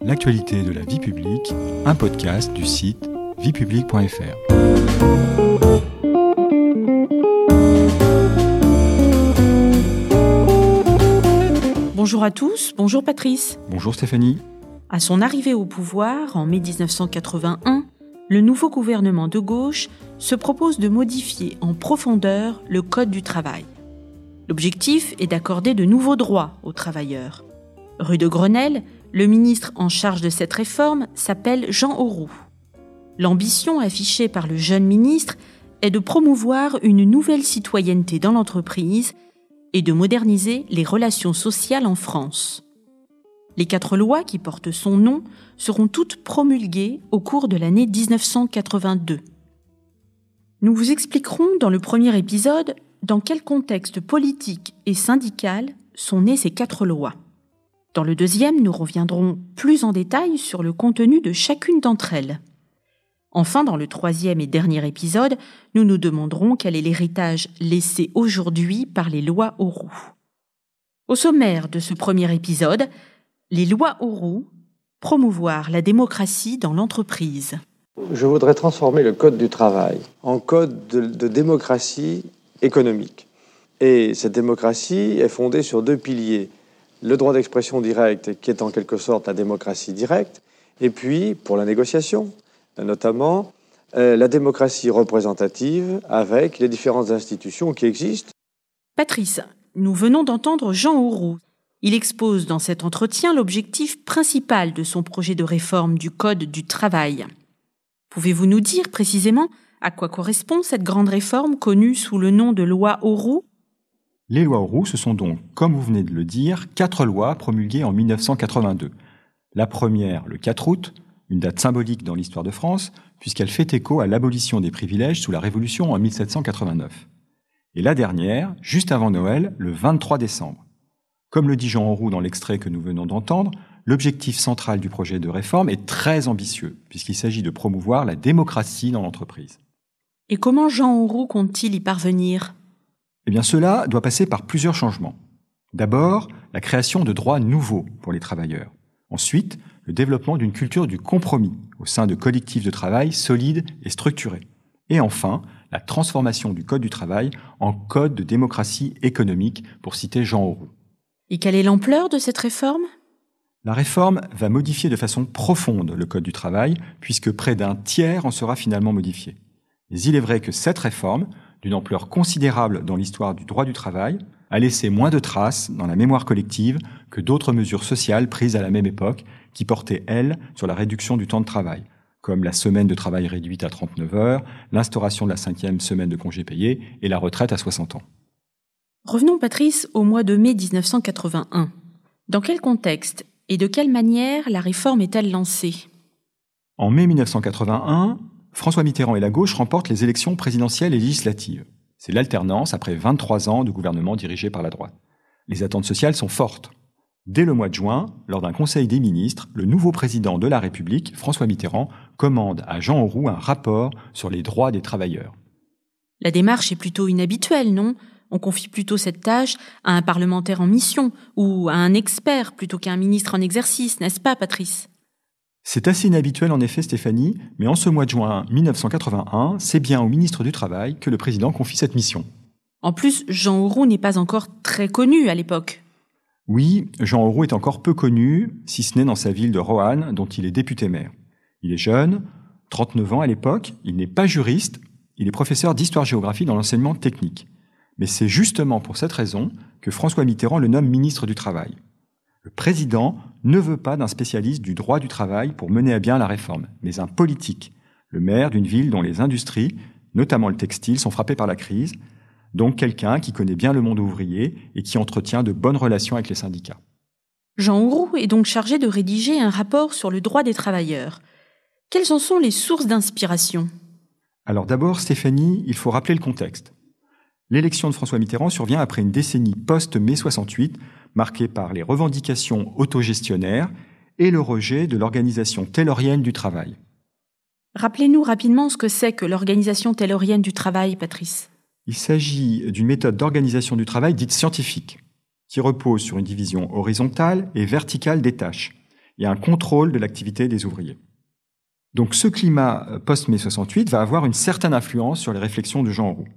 l'actualité de la vie publique, un podcast du site viepublique.fr. Bonjour à tous, bonjour Patrice. Bonjour Stéphanie. À son arrivée au pouvoir en mai 1981, le nouveau gouvernement de gauche se propose de modifier en profondeur le Code du travail. L'objectif est d'accorder de nouveaux droits aux travailleurs. Rue de Grenelle, le ministre en charge de cette réforme s'appelle Jean Auroux. L'ambition affichée par le jeune ministre est de promouvoir une nouvelle citoyenneté dans l'entreprise et de moderniser les relations sociales en France. Les quatre lois qui portent son nom seront toutes promulguées au cours de l'année 1982. Nous vous expliquerons dans le premier épisode dans quel contexte politique et syndical sont nées ces quatre lois. Dans le deuxième, nous reviendrons plus en détail sur le contenu de chacune d'entre elles. Enfin, dans le troisième et dernier épisode, nous nous demanderons quel est l'héritage laissé aujourd'hui par les lois Auroux. Au sommaire de ce premier épisode, les lois Auroux, promouvoir la démocratie dans l'entreprise. Je voudrais transformer le Code du travail en code de, de démocratie économique. Et cette démocratie est fondée sur deux piliers. Le droit d'expression direct, qui est en quelque sorte la démocratie directe, et puis, pour la négociation, notamment, euh, la démocratie représentative avec les différentes institutions qui existent. Patrice, nous venons d'entendre Jean Auroux. Il expose dans cet entretien l'objectif principal de son projet de réforme du Code du travail. Pouvez-vous nous dire précisément à quoi correspond cette grande réforme connue sous le nom de loi Auroux? Les lois Auroux, ce sont donc, comme vous venez de le dire, quatre lois promulguées en 1982. La première, le 4 août, une date symbolique dans l'histoire de France, puisqu'elle fait écho à l'abolition des privilèges sous la Révolution en 1789. Et la dernière, juste avant Noël, le 23 décembre. Comme le dit Jean Auroux dans l'extrait que nous venons d'entendre, l'objectif central du projet de réforme est très ambitieux, puisqu'il s'agit de promouvoir la démocratie dans l'entreprise. Et comment Jean Auroux compte-t-il y parvenir? Eh bien, cela doit passer par plusieurs changements. D'abord, la création de droits nouveaux pour les travailleurs. Ensuite, le développement d'une culture du compromis au sein de collectifs de travail solides et structurés. Et enfin, la transformation du Code du travail en Code de démocratie économique, pour citer Jean Auroux. Et quelle est l'ampleur de cette réforme? La réforme va modifier de façon profonde le Code du travail, puisque près d'un tiers en sera finalement modifié. Mais il est vrai que cette réforme, d'une ampleur considérable dans l'histoire du droit du travail, a laissé moins de traces dans la mémoire collective que d'autres mesures sociales prises à la même époque qui portaient, elles, sur la réduction du temps de travail, comme la semaine de travail réduite à 39 heures, l'instauration de la cinquième semaine de congé payé et la retraite à 60 ans. Revenons, Patrice, au mois de mai 1981. Dans quel contexte et de quelle manière la réforme est-elle lancée? En mai 1981, François Mitterrand et la gauche remportent les élections présidentielles et législatives. C'est l'alternance après 23 ans de gouvernement dirigé par la droite. Les attentes sociales sont fortes. Dès le mois de juin, lors d'un conseil des ministres, le nouveau président de la République, François Mitterrand, commande à Jean Auroux un rapport sur les droits des travailleurs. La démarche est plutôt inhabituelle, non? On confie plutôt cette tâche à un parlementaire en mission ou à un expert plutôt qu'à un ministre en exercice, n'est-ce pas, Patrice? C'est assez inhabituel en effet, Stéphanie, mais en ce mois de juin 1981, c'est bien au ministre du Travail que le président confie cette mission. En plus, Jean Auroux n'est pas encore très connu à l'époque. Oui, Jean Auroux est encore peu connu, si ce n'est dans sa ville de Roanne, dont il est député maire. Il est jeune, 39 ans à l'époque, il n'est pas juriste, il est professeur d'histoire-géographie dans l'enseignement technique. Mais c'est justement pour cette raison que François Mitterrand le nomme ministre du Travail. Le président ne veut pas d'un spécialiste du droit du travail pour mener à bien la réforme, mais un politique, le maire d'une ville dont les industries, notamment le textile, sont frappées par la crise, donc quelqu'un qui connaît bien le monde ouvrier et qui entretient de bonnes relations avec les syndicats. Jean Auroux est donc chargé de rédiger un rapport sur le droit des travailleurs. Quelles en sont les sources d'inspiration? Alors d'abord, Stéphanie, il faut rappeler le contexte. L'élection de François Mitterrand survient après une décennie post-mai 68 marquée par les revendications autogestionnaires et le rejet de l'organisation taylorienne du travail. Rappelez-nous rapidement ce que c'est que l'organisation taylorienne du travail, Patrice. Il s'agit d'une méthode d'organisation du travail dite scientifique, qui repose sur une division horizontale et verticale des tâches. et un contrôle de l'activité des ouvriers. Donc ce climat euh, post-mai 68 va avoir une certaine influence sur les réflexions de Jean Roux.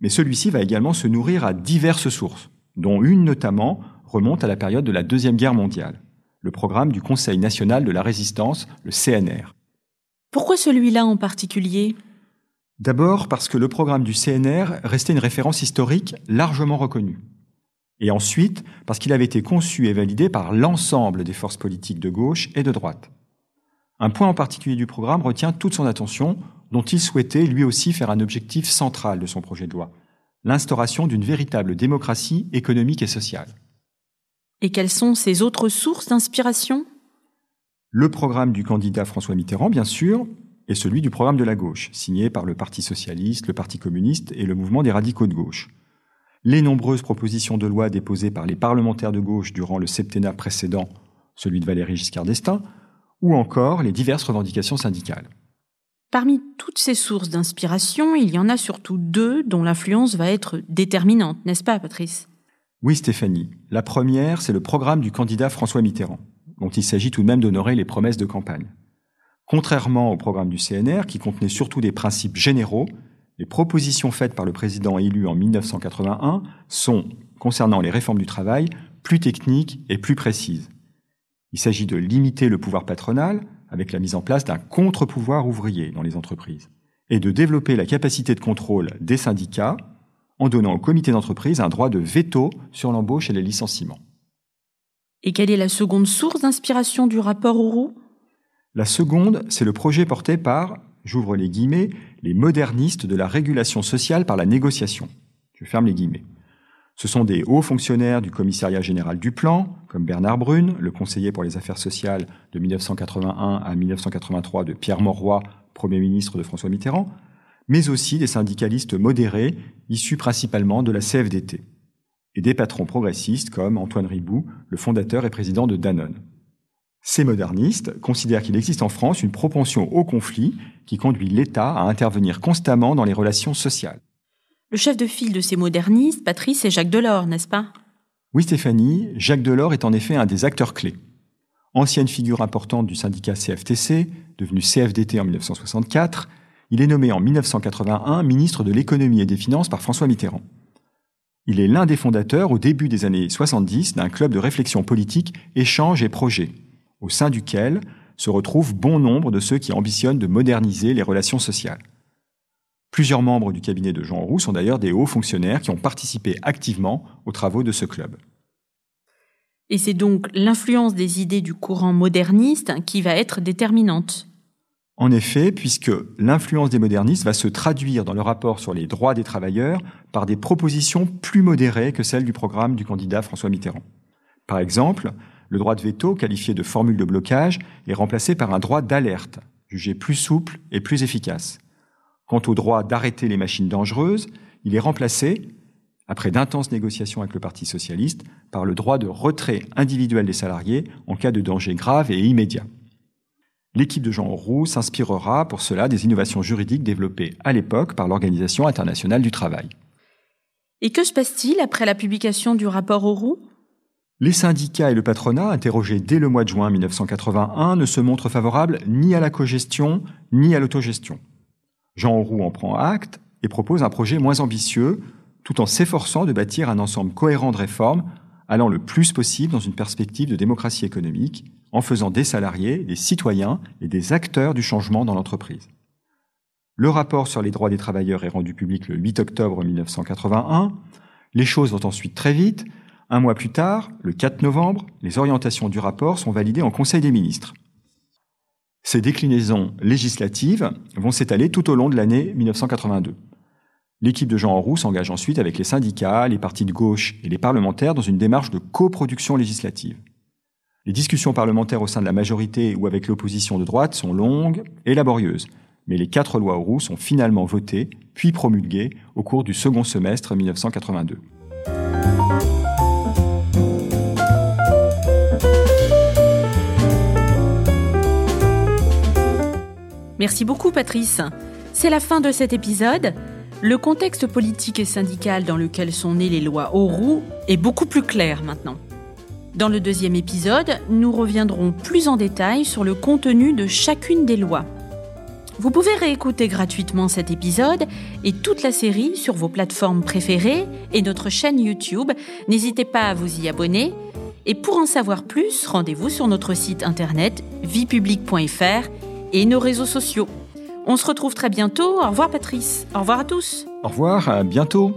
Mais celui-ci va également se nourrir à diverses sources, dont une notamment remonte à la période de la Deuxième Guerre mondiale, le programme du Conseil national de la résistance, le CNR. Pourquoi celui-là en particulier? D'abord parce que le programme du CNR restait une référence historique largement reconnue. Et ensuite parce qu'il avait été conçu et validé par l'ensemble des forces politiques de gauche et de droite. Un point en particulier du programme retient toute son attention, dont il souhaitait lui aussi faire un objectif central de son projet de loi, l'instauration d'une véritable démocratie économique et sociale. Et quelles sont ses autres sources d'inspiration? Le programme du candidat François Mitterrand, bien sûr, et celui du programme de la gauche, signé par le Parti socialiste, le Parti communiste et le mouvement des radicaux de gauche. Les nombreuses propositions de loi déposées par les parlementaires de gauche durant le septennat précédent, celui de Valéry Giscard d'Estaing, ou encore les diverses revendications syndicales. Parmi toutes ces sources d'inspiration, il y en a surtout deux dont l'influence va être déterminante, n'est-ce pas, Patrice? Oui, Stéphanie. La première, c'est le programme du candidat François Mitterrand, dont il s'agit tout de même d'honorer les promesses de campagne. Contrairement au programme du CNR, qui contenait surtout des principes généraux, les propositions faites par le président élu en 1981 sont, concernant les réformes du travail, plus techniques et plus précises. Il s'agit de limiter le pouvoir patronal avec la mise en place d'un contre-pouvoir ouvrier dans les entreprises et de développer la capacité de contrôle des syndicats en donnant au comité d'entreprise un droit de veto sur l'embauche et les licenciements. Et quelle est la seconde source d'inspiration du rapport Roux La seconde, c'est le projet porté par, j'ouvre les guillemets, les modernistes de la régulation sociale par la négociation. Je ferme les guillemets. Ce sont des hauts fonctionnaires du commissariat général du plan, comme Bernard Brune, le conseiller pour les affaires sociales de 1981 à 1983 de Pierre Mauroy, Premier ministre de François Mitterrand, mais aussi des syndicalistes modérés, issus principalement de la CFDT, et des patrons progressistes comme Antoine Ribou, le fondateur et président de Danone. Ces modernistes considèrent qu'il existe en France une propension au conflit qui conduit l'État à intervenir constamment dans les relations sociales. Le chef de file de ces modernistes, Patrice, est Jacques Delors, n'est-ce pas? Oui, Stéphanie, Jacques Delors est en effet un des acteurs clés. Ancienne figure importante du syndicat CFTC, devenu CFDT en 1964, il est nommé en 1981 ministre de l'économie et des finances par François Mitterrand. Il est l'un des fondateurs, au début des années 70, d'un club de réflexion politique Échange et Projet, au sein duquel se retrouvent bon nombre de ceux qui ambitionnent de moderniser les relations sociales. Plusieurs membres du cabinet de Jean Roux sont d'ailleurs des hauts fonctionnaires qui ont participé activement aux travaux de ce club. Et c'est donc l'influence des idées du courant moderniste qui va être déterminante. En effet, puisque l'influence des modernistes va se traduire dans le rapport sur les droits des travailleurs par des propositions plus modérées que celles du programme du candidat François Mitterrand. Par exemple, le droit de veto, qualifié de formule de blocage, est remplacé par un droit d'alerte, jugé plus souple et plus efficace. Quant au droit d'arrêter les machines dangereuses, il est remplacé, après d'intenses négociations avec le Parti socialiste, par le droit de retrait individuel des salariés en cas de danger grave et immédiat. L'équipe de Jean Roux s'inspirera pour cela des innovations juridiques développées à l'époque par l'Organisation internationale du travail. Et que se passe-t-il après la publication du rapport Roux Les syndicats et le patronat, interrogés dès le mois de juin 1981, ne se montrent favorables ni à la cogestion ni à l'autogestion. Jean Roux en prend acte et propose un projet moins ambitieux, tout en s'efforçant de bâtir un ensemble cohérent de réformes allant le plus possible dans une perspective de démocratie économique, en faisant des salariés, des citoyens et des acteurs du changement dans l'entreprise. Le rapport sur les droits des travailleurs est rendu public le 8 octobre 1981. Les choses vont ensuite très vite. Un mois plus tard, le 4 novembre, les orientations du rapport sont validées en Conseil des ministres. Ces déclinaisons législatives vont s'étaler tout au long de l'année 1982. L'équipe de Jean Roux s'engage ensuite avec les syndicats, les partis de gauche et les parlementaires dans une démarche de coproduction législative. Les discussions parlementaires au sein de la majorité ou avec l'opposition de droite sont longues et laborieuses, mais les quatre lois Roux sont finalement votées puis promulguées au cours du second semestre 1982. Merci beaucoup Patrice. C'est la fin de cet épisode. Le contexte politique et syndical dans lequel sont nées les lois Auroux est beaucoup plus clair maintenant. Dans le deuxième épisode, nous reviendrons plus en détail sur le contenu de chacune des lois. Vous pouvez réécouter gratuitement cet épisode et toute la série sur vos plateformes préférées et notre chaîne YouTube. N'hésitez pas à vous y abonner. Et pour en savoir plus, rendez-vous sur notre site internet viepublique.fr et nos réseaux sociaux. On se retrouve très bientôt. Au revoir Patrice. Au revoir à tous. Au revoir, à bientôt.